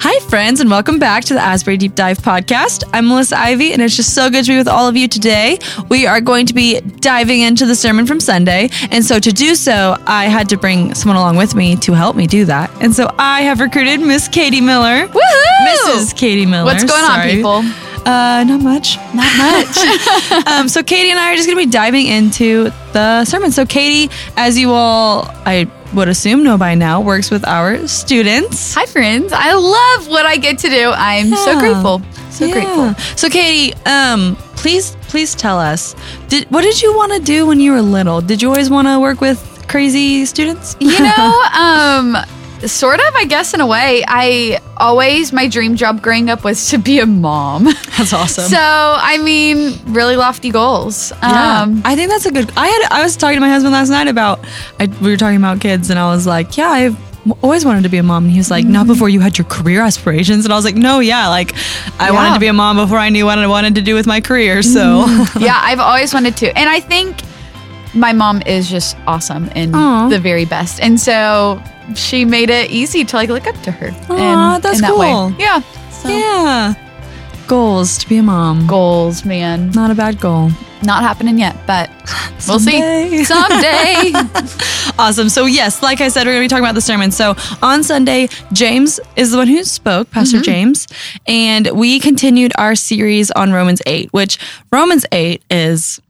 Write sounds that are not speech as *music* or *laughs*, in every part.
Hi, friends, and welcome back to the Asbury Deep Dive podcast. I'm Melissa Ivy, and it's just so good to be with all of you today. We are going to be diving into the sermon from Sunday. And so, to do so, I had to bring someone along with me to help me do that. And so, I have recruited Miss Katie Miller. Woohoo! Mrs. Katie Miller. What's going on, people? Uh, not much. Not much. *laughs* *laughs* um, so Katie and I are just going to be diving into the sermon. So Katie, as you all, I would assume know by now, works with our students. Hi, friends. I love what I get to do. I'm so grateful. So Yeah. grateful. So Katie, um, please, please tell us, did what did you want to do when you were little? Did you always want to work with crazy students? You *laughs* know, um, sort of, I guess, in a way. I always, my dream job growing up was to be a mom. *laughs* That's awesome. So, I mean, really lofty goals. Yeah, Um, I think that's a good. I had I was talking to my husband last night about I, we were talking about kids, and I was like, yeah, I've always wanted to be a mom. And he was like, not Mm-hmm. before you had your career aspirations. And I was like, no, yeah, like I wanted to be a mom before I knew what I wanted to do with my career. So *laughs* yeah, I've always wanted to. And I think my mom is just awesome and Aw. the very best. And so she made it easy to like look up to her. Aw, in, that's in that cool. Way. Yeah. So yeah, goals to be a mom. goals, man. Not a bad goal. Not happening yet, but *sighs* we'll Someday. see. Someday. *laughs* *laughs* Awesome. So, yes, like I said, we're going to be talking about the sermon. So, on Sunday, James is the one who spoke, Pastor Mm-hmm. James, and we continued our series on Romans 8, which Romans 8 is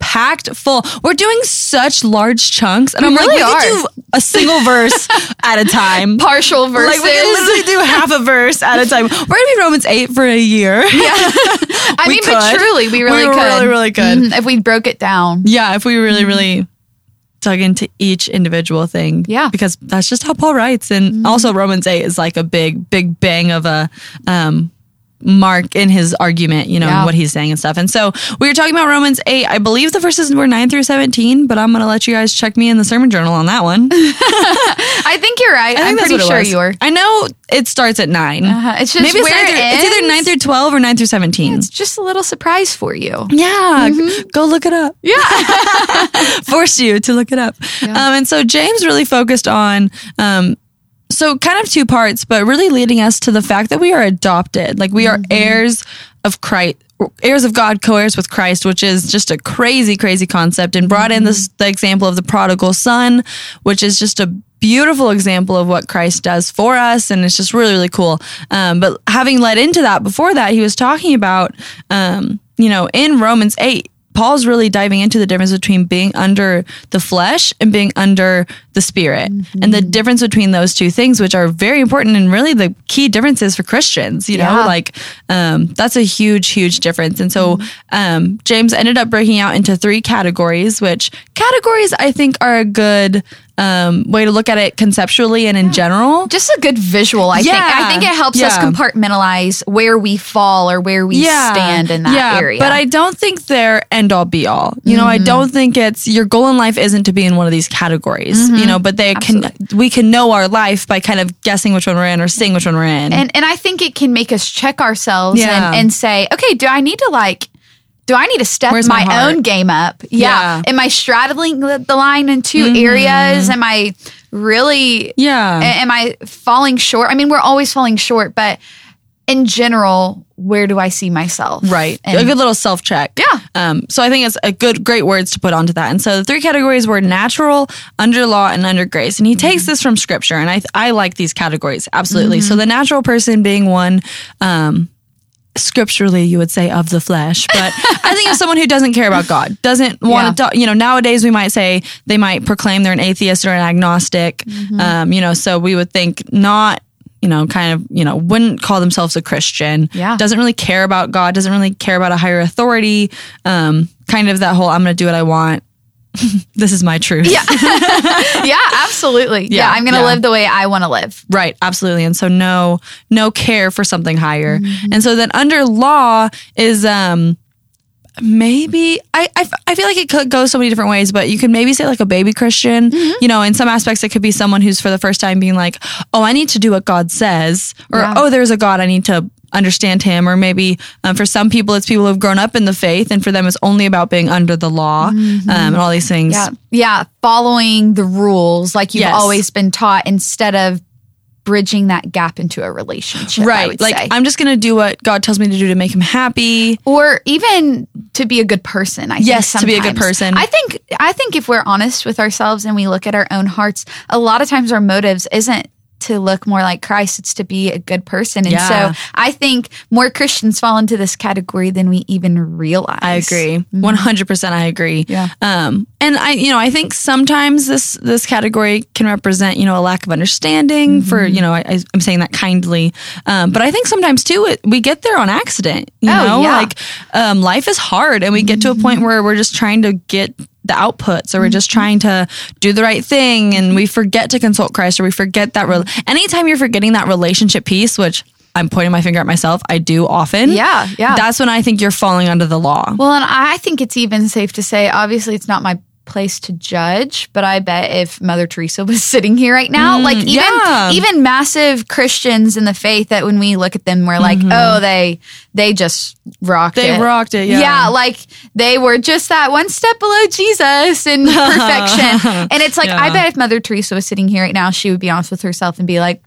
packed full. We're doing such large chunks, and We I'm really like, we are. could do a single verse *laughs* at a time. Partial verses. Like we can literally do half a verse at a time. *laughs* We're gonna be Romans eight for a year. Yeah, *laughs* I mean, but truly, we really We could. really, really could. Mhm, if we broke it down. Yeah, if we really, really dug into each individual thing. Yeah. Mm-hmm. Because that's just how Paul writes. And also Romans 8 is like a big, big bang of a um mark in his argument, you know, Yeah. what he's saying and stuff. And so we were talking about Romans 8. I believe the verses were 9 through 17, but I'm going to let you guys check me in the sermon journal on that one. I *laughs* *laughs* I think you're right. think I'm pretty sure you are. I know it starts at 9. Uh-huh. It's just Maybe it's, where 9 through, it it's either 9 through 12 or 9 through 17. It's just a little surprise for you. yeah, go look it up. Yeah. *laughs* force you to look it up. Yeah. Um, and so James really focused on, um, so kind of two parts, but really leading us to the fact that we are adopted. Like we are heirs of Christ, heirs of God, co heirs with Christ, which is just a crazy, crazy concept. And brought in this, the example of the prodigal son, which is just a beautiful example of what Christ does for us. And it's just really, really cool. Um, but having led into that before that, he was talking about, um, you know, in Romans 8, Paul's really diving into the difference between being under the flesh and being under the spirit and the difference between those two things, which are very important and really the key differences for Christians, you know, Yeah. like um, that's a huge, huge difference. And so um, James ended up breaking out into three categories, which categories I think are a good um, way to look at it conceptually and in general. just a good visual, I think. I think it helps us compartmentalize where we fall or where we stand in that yeah, area. But I don't think they're end all be all. You know, Mm-hmm. I don't think it's your goal in life isn't to be in one of these categories. You know, but they can we can know our life by kind of guessing which one we're in or seeing which one we're in. and and I think it can make us check ourselves Yeah. and, and say, okay, do I need to like do I need to step Where's my my, own game up? Yeah. Mm-hmm. Yeah. Am I straddling the line in 2 areas? Am I really yeah. am I falling short? I mean, we're always falling short, but in general, where do I see myself? Right. And- a good little self check. Yeah. Um, so I think it's a good, great words to put onto that. And so the three categories were natural, under law, and under grace. And he takes this from scripture. And I, I like these categories. Absolutely. So the natural person being one, um, scripturally you would say of the flesh but i think of *laughs* someone who doesn't care about god doesn't want to you know nowadays we might say they might proclaim they're an atheist or an agnostic um, you know so we would think not you know kind of you know wouldn't call themselves a christian Yeah. doesn't really care about god doesn't really care about a higher authority um, kind of that whole i'm gonna do what i want *laughs* this is my truth Yeah. *laughs* yeah, absolutely. Yeah, Yeah, I'm going to yeah. live the way I want to live. Right, absolutely. And so no no care for something higher. Mm-hmm. And so then under law is um maybe I, I f- I feel like it could go so many different ways, but you could maybe say like a baby Christian. Mm-hmm. You know, in some aspects it could be someone who's for the first time being like, "Oh, I need to do what God says," or Yeah. "Oh, there's a God, I need to understand him or maybe um, for some people it's people who've grown up in the faith and for them it's only about being under the law um, and all these things Mm-hmm. Yeah. Yeah. Following the rules like you've Yes. always been taught instead of bridging that gap into a relationship. Right. Like say. I'm just gonna do what God tells me to do to make him happy. or even to be a good person. I Yes, to be a good person. I think I think if we're honest with ourselves and we look at our own hearts, a lot of times our motives isn't to look more like Christ, it's to be a good person. And Yeah. so I think more Christians fall into this category than we even realize. I agree. One hundred percent I agree. Yeah. Um and I you know, I think sometimes this this category can represent, you know, a lack of understanding for, you know, I, I'm saying that kindly. Um, but I think sometimes too it, we get there on accident. You Oh, know, yeah. like um life is hard and we get to a point where we're just trying to get the outputs or we're just mm-hmm. trying to do the right thing and we forget to consult Christ or we forget that re- anytime you're forgetting that relationship piece which I'm pointing my finger at myself I do often Yeah, yeah. that's when I think you're falling under the law Well, and I think it's even safe to say, obviously, it's not my place to judge, but I bet if Mother Teresa *laughs* was sitting here right now, like even Mm, yeah. even massive Christians in the faith, that when we look at them, we're like, oh, they they just rocked Mm-hmm. They it. rocked it, yeah. yeah, like they were just that one step below Jesus in *laughs* perfection. and it's like, I bet if Mother Teresa was sitting here right now, she would be honest with herself and be like,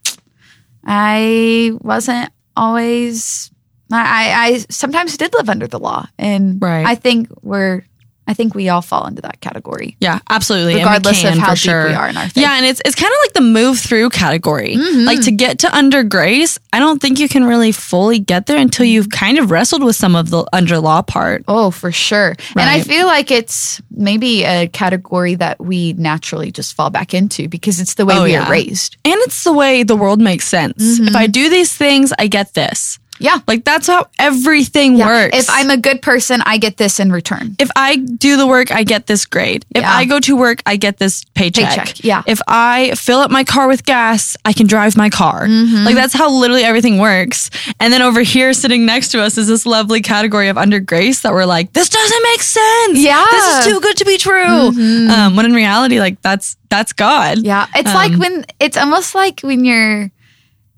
I wasn't always. I, I I sometimes did live under the law, and Right. I think we're. I think we all fall into that category. Yeah, absolutely. Regardless of how deep sure. we are in our faith. Yeah, and it's it's kind of like the move through category. Mm-hmm. Like to get to under grace, I don't think you can really fully get there until you've kind of wrestled with some of the under law part. Oh, for sure. And I feel like it's maybe a category that we naturally just fall back into because it's the way Oh, we yeah. are raised. And it's the way the world makes sense. If I do these things, I get this. Yeah. Like that's how everything Yeah. works. If I'm a good person, I get this in return. if I do the work, I get this grade. If Yeah. I go to work, I get this paycheck. Paycheck, yeah. If I fill up my car with gas, I can drive my car. Mm-hmm. Like that's how literally everything works. And then over here, sitting next to us, is this lovely category of under grace that we're like, this doesn't make sense. Yeah. Mm-hmm. this is too good to be true. Um, when in reality, like that's that's God. Yeah. It's like when it's almost like when you're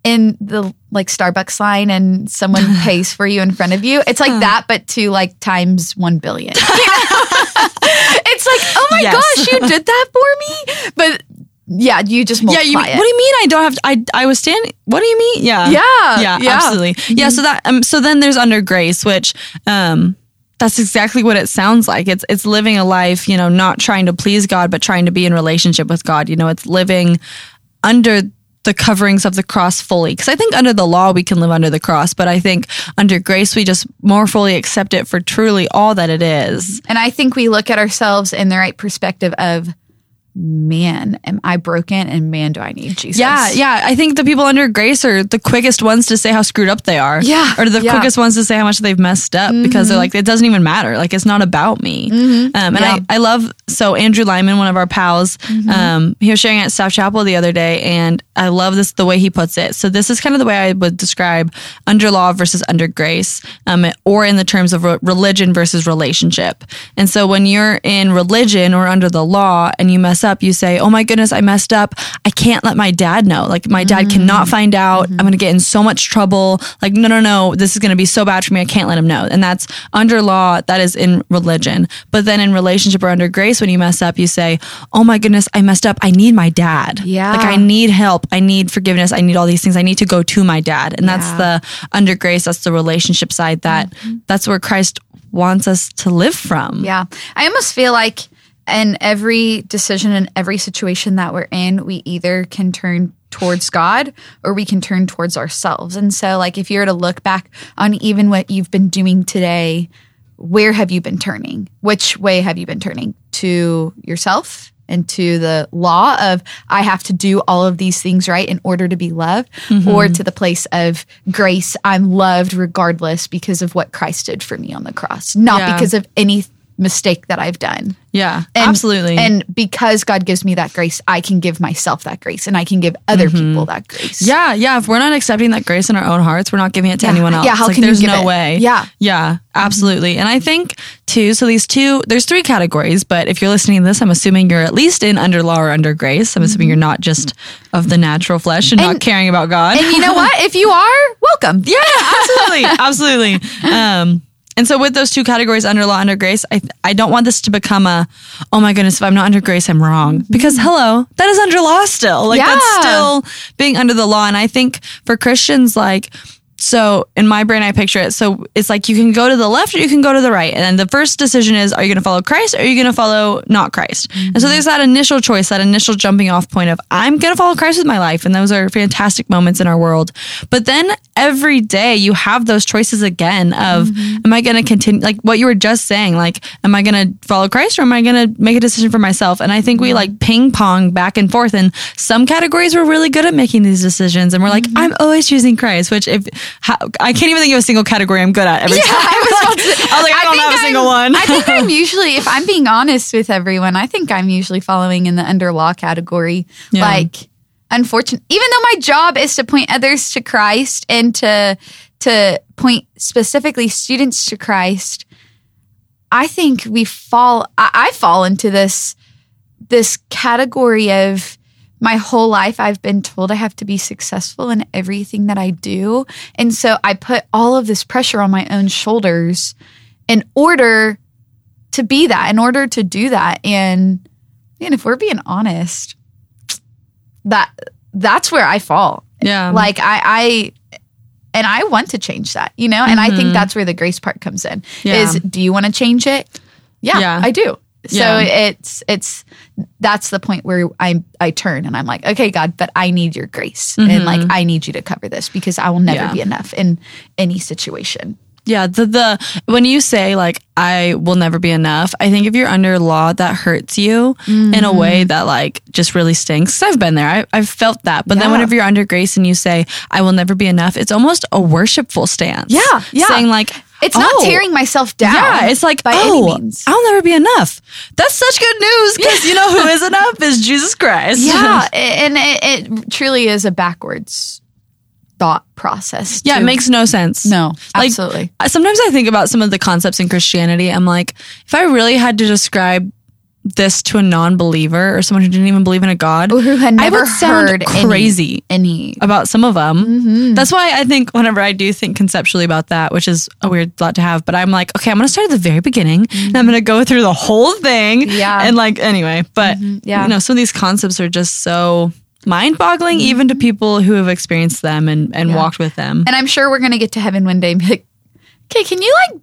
in the like Starbucks line and someone *laughs* pays for you in front of you. It's like that, but to like times one billion. You *laughs* know? it's like, oh my Yes. gosh, you did that for me. But yeah, you just Yeah, multiply you, what do you mean I don't have to, I I was standing what do you mean? Yeah. Yeah, Yeah, yeah. Mm-hmm. absolutely. Yeah, so that um so then there's under grace which um that's exactly what it sounds like. It's it's living a life, you know, not trying to please God but trying to be in relationship with God. You know, it's living under the coverings of the cross fully because I think under the law we can live under the cross, but I think under grace we just more fully accept it for truly all that it is. And I think we look at ourselves in the right perspective of, man, am I broken? And man, do I need Jesus? Yeah, yeah. I think the people under grace are the quickest ones to say how screwed up they are. Yeah, Or the yeah. Mm-hmm. quickest ones to say how much they've messed up because they're like, it doesn't even matter. Like, it's not about me. Um, and Mm-hmm. Yeah. Mm-hmm. I, I love, so Andrew Lyman, one of our pals, um, he was sharing at South Chapel the other day, and I love this, the way he puts it. So, this is kind of the way I would describe under law versus under grace, um, or in the terms of re- religion versus relationship. And so, when you're in religion or under the law and you mess up, you say, Oh my goodness, I messed up. I can't let my dad know. Like, my dad mm-hmm. cannot find out. I'm going to get in so much trouble. Like, no, no, no, this is going to be so bad for me. I can't let him know. And that's under law, that is in religion. But then in relationship or under grace, when you mess up, you say, Oh my goodness, I messed up. I need my dad. Yeah. Like, I need help. I need forgiveness. I need all these things. I need to go to my dad. And that's Yeah. the under grace, that's the relationship side that mm-hmm. that's where Christ wants us to live from. Yeah. I almost feel like in every decision and every situation that we're in, we either can turn towards God or we can turn towards ourselves. And so, like, if you were to look back on even what you've been doing today, where have you been turning? Which way have you been turning? To yourself? And to the law of I have to do all of these things right in order to be loved, mm-hmm. or to the place of grace, I'm loved regardless because of what Christ did for me on the cross, not Yeah. because of any mistake that I've done. Yeah, And- absolutely. And because God gives me that grace, I can give myself that grace and I can give other mm-hmm. people that grace. yeah, yeah. If we're not accepting that grace in our own hearts, we're not giving it to Yeah. anyone else. Yeah, how like, can you there's give no it? way. Yeah. Yeah, mm-hmm. absolutely. And I think too, so these two, there's three categories, but if you're listening to this, I'm assuming you're at least in under law or under grace. I'm assuming you're mm-hmm. not just of the natural flesh and, not caring about God. And you know *laughs* what? If you are, welcome. Yeah, absolutely, absolutely. *laughs* Um, and so with those two categories under law under grace i i don't want this to become a oh my goodness if i'm not under grace i'm wrong. Mm-hmm. Because hello that is under law still. Like that's still being under the law. And i think for christians like so in my brain, I picture it. So it's like you can go to the left or you can go to the right. And then the first decision is, are you going to follow Christ or are you going to follow not Christ? And so mm-hmm. there's that initial choice, that initial jumping off point of, I'm going to follow Christ with my life. And those are fantastic moments in our world. But then every day you have those choices again of, mm-hmm. am I going to continue, like what you were just saying, like, am I going to follow Christ or am I going to make a decision for myself? And I think we like ping pong back and forth. And some categories we're really good at making these decisions. And we're like, mm-hmm. I'm always choosing Christ, which if, how, I can't even think of a single category I'm good at every time. I was about to- *laughs* I was like, I, don't have a I'm- single one. I think I'm *laughs* usually, if I'm being honest with everyone, I think I'm usually following in the under law category. Yeah. Like, unfortunate, even though my job is to point others to Christ and to to point specifically students to Christ, I think we fall. I, I fall into this this category of my whole life I've been told I have to be successful in everything that I do. And so I put all of this pressure on my own shoulders in order to be that, in order to do that. And man, if we're being honest, that that's where I fall. Yeah. Like I I and I want to change that, you know? And I think that's where the grace part comes in. Mm-hmm. Yeah. Is do you want to change it? Yeah, Yeah. I do. So Yeah. it's it's that's the point where I I turn and I'm like, okay, God, but I need your grace and like I need you to cover this because I will never Mm-hmm. Yeah. be enough in any situation. Yeah, the the when you say like I will never be enough, I think if you're under law, that hurts you in a way that like just really stinks. 'Cause I've been there, I, I've felt that. But then whenever you're under grace and you say I will never be enough, it's almost a worshipful stance. Yeah, yeah. saying like It's not "Oh, tearing myself down. Yeah, it's like by oh, any means. I'll never be enough. That's such good news because you know who is enough is Jesus Christ. Yeah, *laughs* and it, it truly is a backwards thought process. yeah, it makes no sense. no, Like, absolutely. Sometimes I think about some of the concepts in Christianity. I'm like, if I really had to describe this to a non-believer or someone who didn't even believe in a God, Or who had I never would sound heard any- crazy any about some of them. Mm-hmm. That's why I think whenever I do think conceptually about that, which is a weird thought to have, but I'm like, okay, I'm going to start at the very beginning and I'm going to go through the whole thing. Mm-hmm. Yeah. Mm-hmm. And like, anyway, but Yeah. you know, some of these concepts are just so mind-boggling, even to people who have experienced them and, and Mm-hmm. Yeah. walked with them. And I'm sure we're gonna get to heaven one day and be like, okay, can you like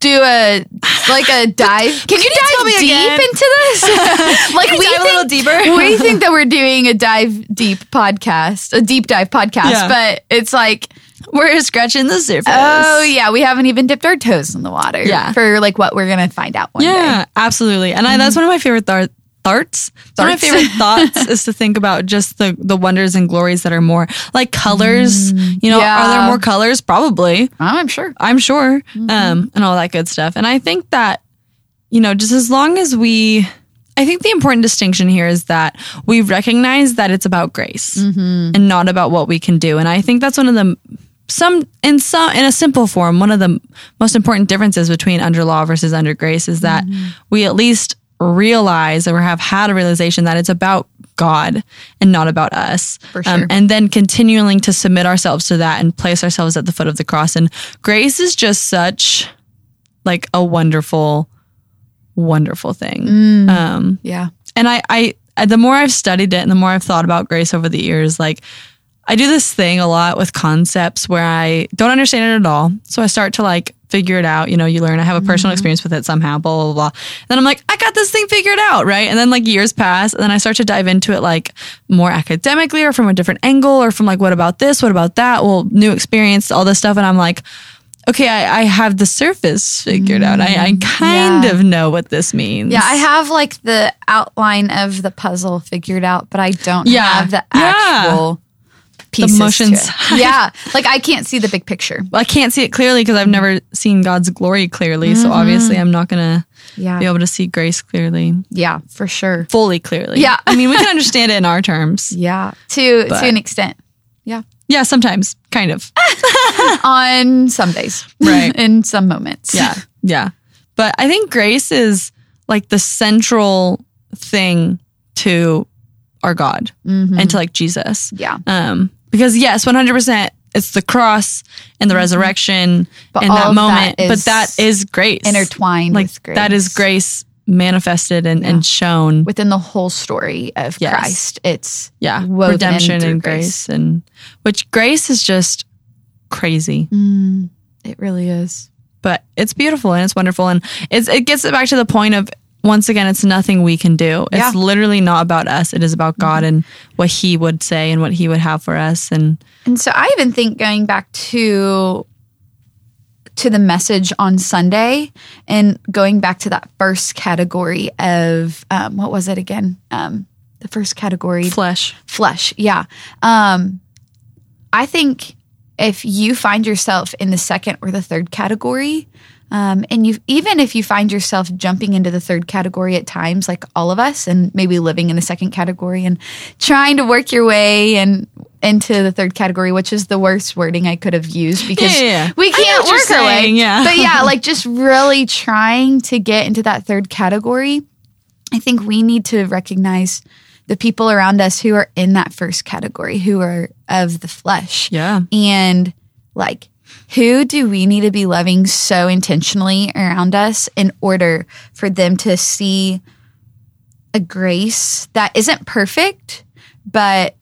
do a like a *laughs* dive? Can you tell dive deep again? into this? *laughs* *laughs* like Can we dive a think, little deeper? we think that we're doing a dive deep podcast, a deep dive podcast, Yeah. but it's like, We're scratching the surface. oh yeah, we haven't even dipped our toes in the water. Yeah. for like what we're gonna find out one day. Yeah, day. absolutely. And I, that's mm-hmm. one of my favorite thar- thoughts. One of my favorite *laughs* thoughts is to think about just the the wonders and glories that are more like colors. Mm, you know, are there more colors? Probably. Oh, I'm sure. I'm sure. Mm-hmm. Um, and all that good stuff. And I think that you know, just as long as we. I think the important distinction here is that we recognize that it's about grace mm-hmm. and not about what we can do. And I think that's one of the some in some in a simple form, one of the most important differences between under law versus under grace is that mm-hmm. we at least realize or have had a realization that it's about God and not about us. Um, For sure. and then continuing to submit ourselves to that and place ourselves at the foot of the cross. And grace is just such like a wonderful, wonderful thing. Um, Yeah. and I, I, the more I've studied it and the more I've thought about grace over the years, like I do this thing a lot with concepts where I don't understand it at all. So I start to like figure it out. You know, you learn, I have a personal mm-hmm. experience with it somehow, blah, blah, blah. Then I'm like, I got this thing figured out, right? And then like years pass and then I start to dive into it like more academically or from a different angle or from like, what about this? What about that? Well, new experience, all this stuff. And I'm like, okay, I, I have the surface figured out. I, I mm-hmm. kind Yeah. of know what this means. Yeah, I have like the outline of the puzzle figured out, but I don't Yeah. have the Yeah. Pieces. to motions. *laughs* yeah, like I can't see the big picture. Well, I can't see it clearly because I've never seen God's glory clearly. So obviously, I'm not gonna Yeah, be able to see grace clearly, yeah, for sure. fully clearly. Yeah. I mean, we can *laughs* understand it in our terms. Yeah, to But- to an extent. Yeah, Yeah, sometimes, kind of. *laughs* on some days, Right. In some moments. Yeah, yeah. But I think grace is like the central thing to our God and to like Jesus. yeah, Um, because yes, 100%, it's the cross and the resurrection Mm-hmm. But in that of that moment. but that is grace. intertwined Like with grace. that is grace manifested and, and shown. within the whole story of Yes. Christ. It's yeah. Redemption and grace. And which grace is just crazy. It really is. but it's beautiful and it's wonderful and it's it gets it back to the point of once again it's nothing we can do. It's Yeah. Literally not about us. It is about god and what he would say and what he would have for us. And And so I even think going back to to the message on Sunday and going back to that first category of um, what was it again? Um, the first category. Flesh. Flesh yeah. Um i think if you find yourself in the second or the third category um, and you even if you find yourself jumping into the third category at times like all of us and maybe living in the second category and trying to work your way and into the third category which is the worst wording i could have used because Yeah, yeah, yeah. we can't work our way yeah. but yeah *laughs* like just really trying to get into that third category I think we need to recognize the people around us who are in that first category, who are of the flesh. yeah And like, who do we need to be loving so intentionally around us in order for them to see a grace that isn't perfect, but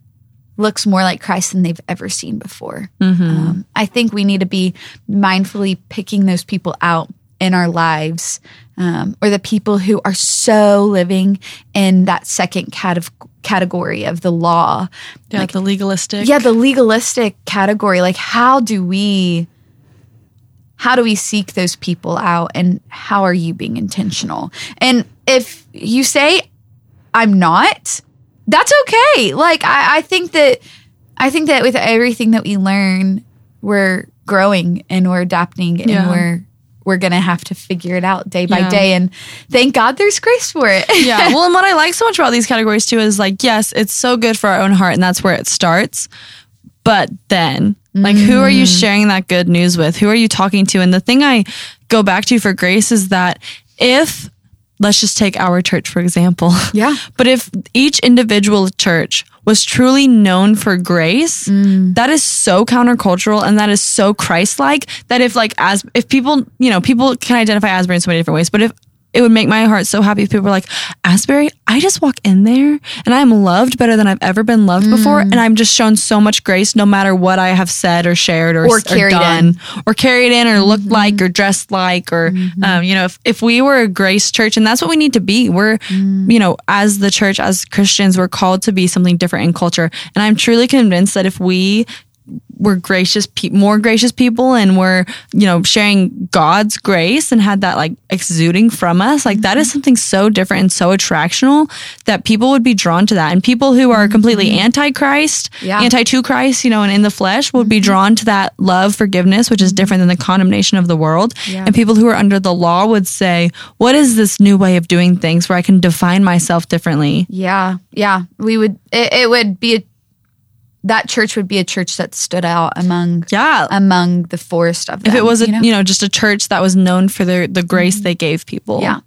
looks more like Christ than they've ever seen before? Um, I think we need to be mindfully picking those people out in our lives um, or the people who are so living in that second cat- category of the law. Yeah the legalistic. yeah the legalistic category. Like how do we how do we seek those people out and how are you being intentional? And if you say i'm not that's okay. Like i, I think that i think that with everything that we learn we're growing and we're adapting and Yeah. we're we're gonna have to figure it out day by Yeah. day and thank god there's grace for it yeah *laughs* well and what i like so much about these categories too is like yes it's so good for our own heart and that's where it starts but then like who are you Mm. sharing that good news with who are you talking to and the thing i go back to for grace is that if let's just take our church for example Yeah. *laughs* but if each individual church was truly known for grace Mm. that is so countercultural and that is so christ-like that if like as if people you know people can identify asbury in so many different ways but if it would make my heart so happy if people were like asbury i just walk in there and i'm loved better than i've ever been loved before Mm. and i'm just shown so much grace no matter what i have said or shared or, Or or carried done in. or carried in or looked Mm-hmm. like or dressed like or um, you know if, if we were a grace church and that's what we need to be we're Mm. you know as the church as christians we're called to be something different in culture and i'm truly convinced that if we were gracious pe- more gracious people and we're you know sharing god's grace and had that like exuding from us like that is mm-hmm. something so different and so attractional that people would be drawn to that and people who are completely mm-hmm. anti-christ Yeah. anti to christ you know and in the flesh would be mm-hmm. drawn to that love forgiveness which is different than the condemnation of the world Yeah. and people who are under the law would say what is this new way of doing things where i can define myself differently Yeah, yeah. We would. It, it would be a. That church would be a church that stood out among yeah among the forest of them. if it was a you you know? know, just a church that was known for their the grace mm-hmm. they gave people Yeah.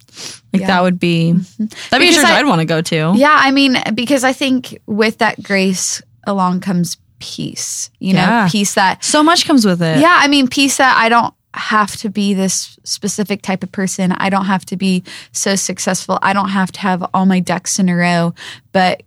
like Yeah. that would be mm-hmm. that'd be a church I- I, would want to go to yeah. I mean, because I think with that grace along comes peace. You know, Yeah. peace that. so much comes with it Yeah, I mean, peace that I don't have to be this specific type of person. I don't have to be so successful. I don't have to have all my ducks in a row. But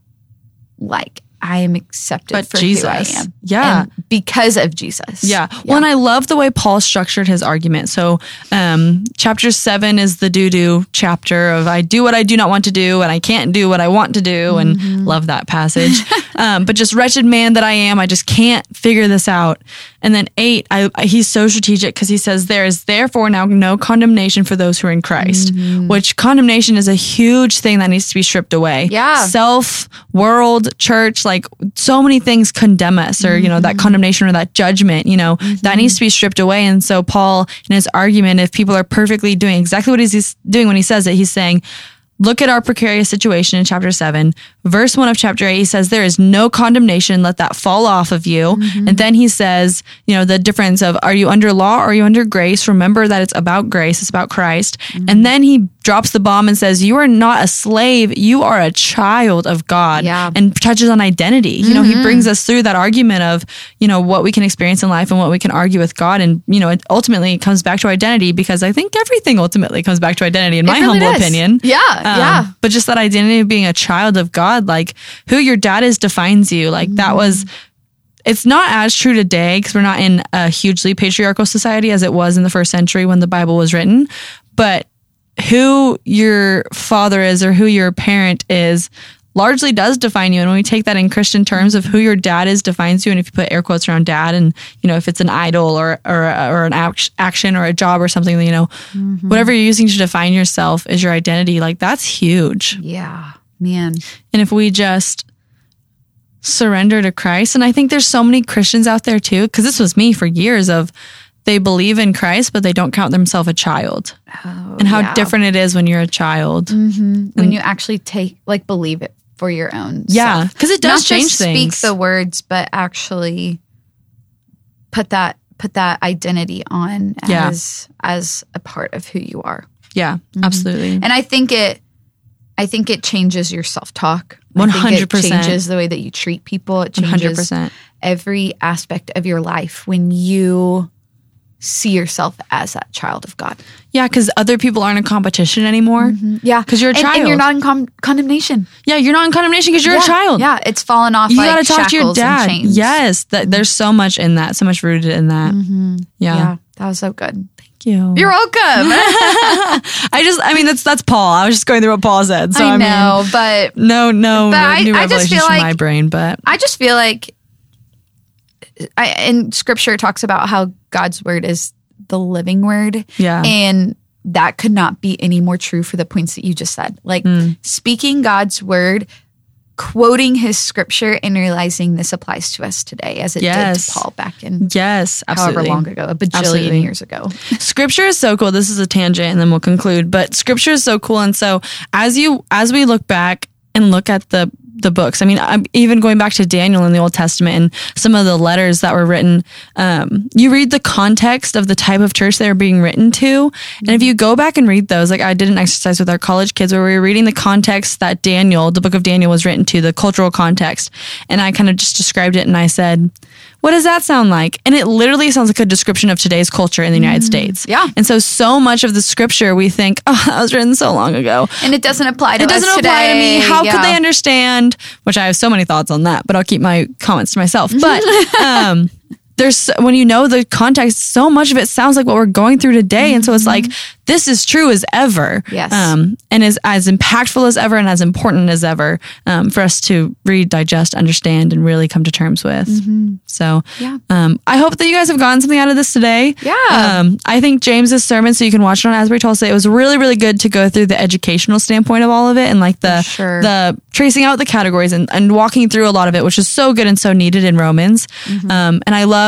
like, I am accepted But for Jesus. who I am. Yeah. And because of Jesus. Yeah. Well, and I love the way Paul structured his argument. So, um, chapter seven is the do do chapter of I do what I do not want to do and I can't do what I want to do. And love that passage. *laughs* um, but just wretched man that I am, I just can't figure this out. And then eight, I, I- he's so strategic because he says, There is therefore now no condemnation for those who are in Christ, which condemnation is a huge thing that needs to be stripped away. Yeah. Self, world, church, like so many things condemn us or, you know, that mm-hmm. condemnation or that judgment, you know, that mm-hmm. needs to be stripped away. And so Paul, in his argument, if people are perfectly doing exactly what he's doing when he says it, he's saying, look at our precarious situation in chapter seven verse 1 of chapter 8, he says, There is no condemnation. Let that fall off of you. Mm-hmm. And then he says, You know, the difference of are you under law or are you under grace? Remember that it's about grace, it's about Christ. Mm-hmm. And then he drops the bomb and says, You are not a slave, you are a child of God. Yeah. And touches on identity. You know, he mm-hmm. brings us through that argument of, you know, what we can experience in life and what we can argue with God. And, you know, ultimately it ultimately comes back to identity because I think everything ultimately comes back to identity, in my really humble does. opinion. Yeah, Um, yeah. But just that identity of being a child of God, like who your dad is defines you. Like that mm-hmm. was it's not as true today because we're not in a hugely patriarchal society as it was in the first century when the Bible was written. But who your father is or who your parent is largely does define you. And when we take that in Christian terms of who your dad is defines you, and if you put air quotes around dad, and you know if it's an idol or or or an action or a job or something, you know, mm-hmm. whatever you're using to define yourself is your identity. Like that's huge. Yeah, man. And if we just surrender to Christ, and I think there's so many Christians out there too, because this was me for years of they believe in Christ, but they don't count themselves a child. Oh, and how yeah. different it is when you're a child. Mm-hmm. when you actually take like believe it for your own. Yeah, because it does Not change just speak the words, but actually put that put that identity on Yeah. as as a part of who you are. yeah, mm-hmm. absolutely. And I think it I think it changes your self talk. It 100%. changes the way that you treat people. It One hundred changes percent. every aspect of your life when you see yourself as that child of God. Yeah, because other people aren't in competition anymore. Mm-hmm. Yeah, 'Cause you're a And- and, you're not in con- condemnation. Yeah, you're not in condemnation because you're yeah. a child. Yeah, it's fallen off. You like got to talk to your dad. Yes, that there's so much in that, so much rooted in that. Mm-hmm. Yeah. Yeah, that was so good. Thank you. You're welcome. *laughs* I just, I mean, that's that's Paul. I was just going through what Paul said. So I, I know, mean, but no, no, But I- new I just revelations feel like- my brain, but I just feel like I, in scripture it talks about how God's word is the living word. Yeah. And that could not be any more true for the points that you just said. Like Hmm. speaking God's word, quoting his scripture, and realizing this applies to us today as it did to Paul back in yes, absolutely. however long ago, a bajillion Absolutely. years ago. *laughs* scripture is so cool this is a tangent and then we'll conclude but scripture is so cool and so as you as we look back and look at the the books. I mean i'm even going back to daniel in the old testament and some of the letters that were written um, you read the context of the type of church they were being written to. And if you go back and read those like i did an exercise with our college kids where we were reading the context that daniel the book of daniel was written to the cultural context. And i kind of just described it and i said what does that sound like? And it literally sounds like a description of today's culture in the United States. Yeah. And so, so much of the scripture we think, oh, *laughs* that was written so long ago. And it doesn't apply to It doesn't us apply to me. How Yeah. could they understand? Which I have so many thoughts on that, but I'll keep my comments to myself. But *laughs* um, there's when you know the context, so much of it sounds like what we're going through today, and so it's like this is true as ever. Yes. Um, and is as impactful as ever and as important as ever um, for us to read, digest, understand, and really come to terms with. So, Yeah. um, I hope that you guys have gotten something out of this today. Yeah. Um, I think James's sermon, so you can watch it on Asbury Tulsa. It was really, really good to go through the educational standpoint of all of it and like the sure. the tracing out the categories and, and walking through a lot of it, which is so good and so needed in Romans. Mm-hmm. Um, and I love,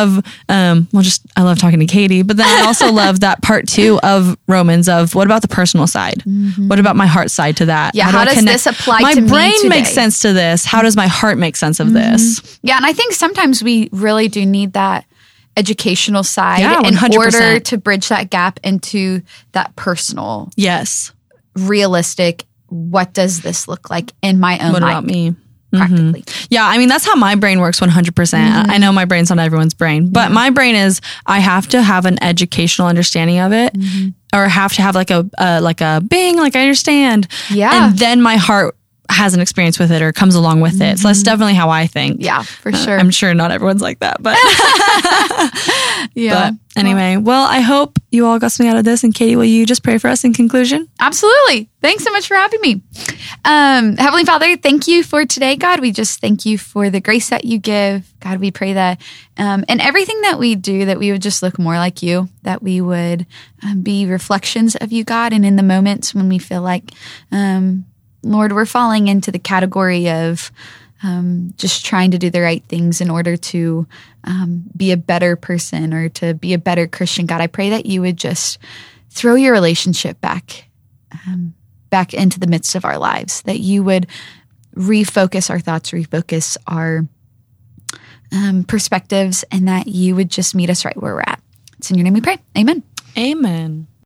um, well, just I love talking to Katie, but then I also *laughs* love that part two of Romans of what about the personal side? What about my heart side to that? Mm-hmm. Yeah, do how I does connect- this apply My brain makes sense to this. How does my heart make sense of this? Yeah, and I think sometimes we really do need that educational side Yeah, in order to bridge that gap into that personal, Yes. realistic. What does this look like in my own What life? about me? Practically, Yeah, I mean that's how my brain works 100%. Mm-hmm. I know my brain's not everyone's brain, but my brain is I have to have an educational understanding of it Mm-hmm. or have to have like a uh, like a bing like I understand. Yeah. And then my heart has an experience with it or comes along with it. So that's definitely how I think. Mm-hmm. yeah, for Uh, sure. I'm sure not everyone's like that, but *laughs* *laughs* *laughs* yeah, but anyway, well, I hope you all got something out of this and Katie, will you just pray for us in conclusion? Absolutely. Thanks so much for having me. Um, Heavenly Father, thank you for today, God. We just thank you for the grace that you give. God, we pray that um, in everything that we do, that we would just look more like you, that we would um, be reflections of you, God. And in the moments when we feel like, um, Lord, we're falling into the category of um, just trying to do the right things in order to um, be a better person or to be a better Christian, God, I pray that you would just throw your relationship back back into the midst of our lives, that you would refocus our thoughts, refocus our um, perspectives, and that you would just meet us right where we're at. It's in your name we pray. Amen. Amen.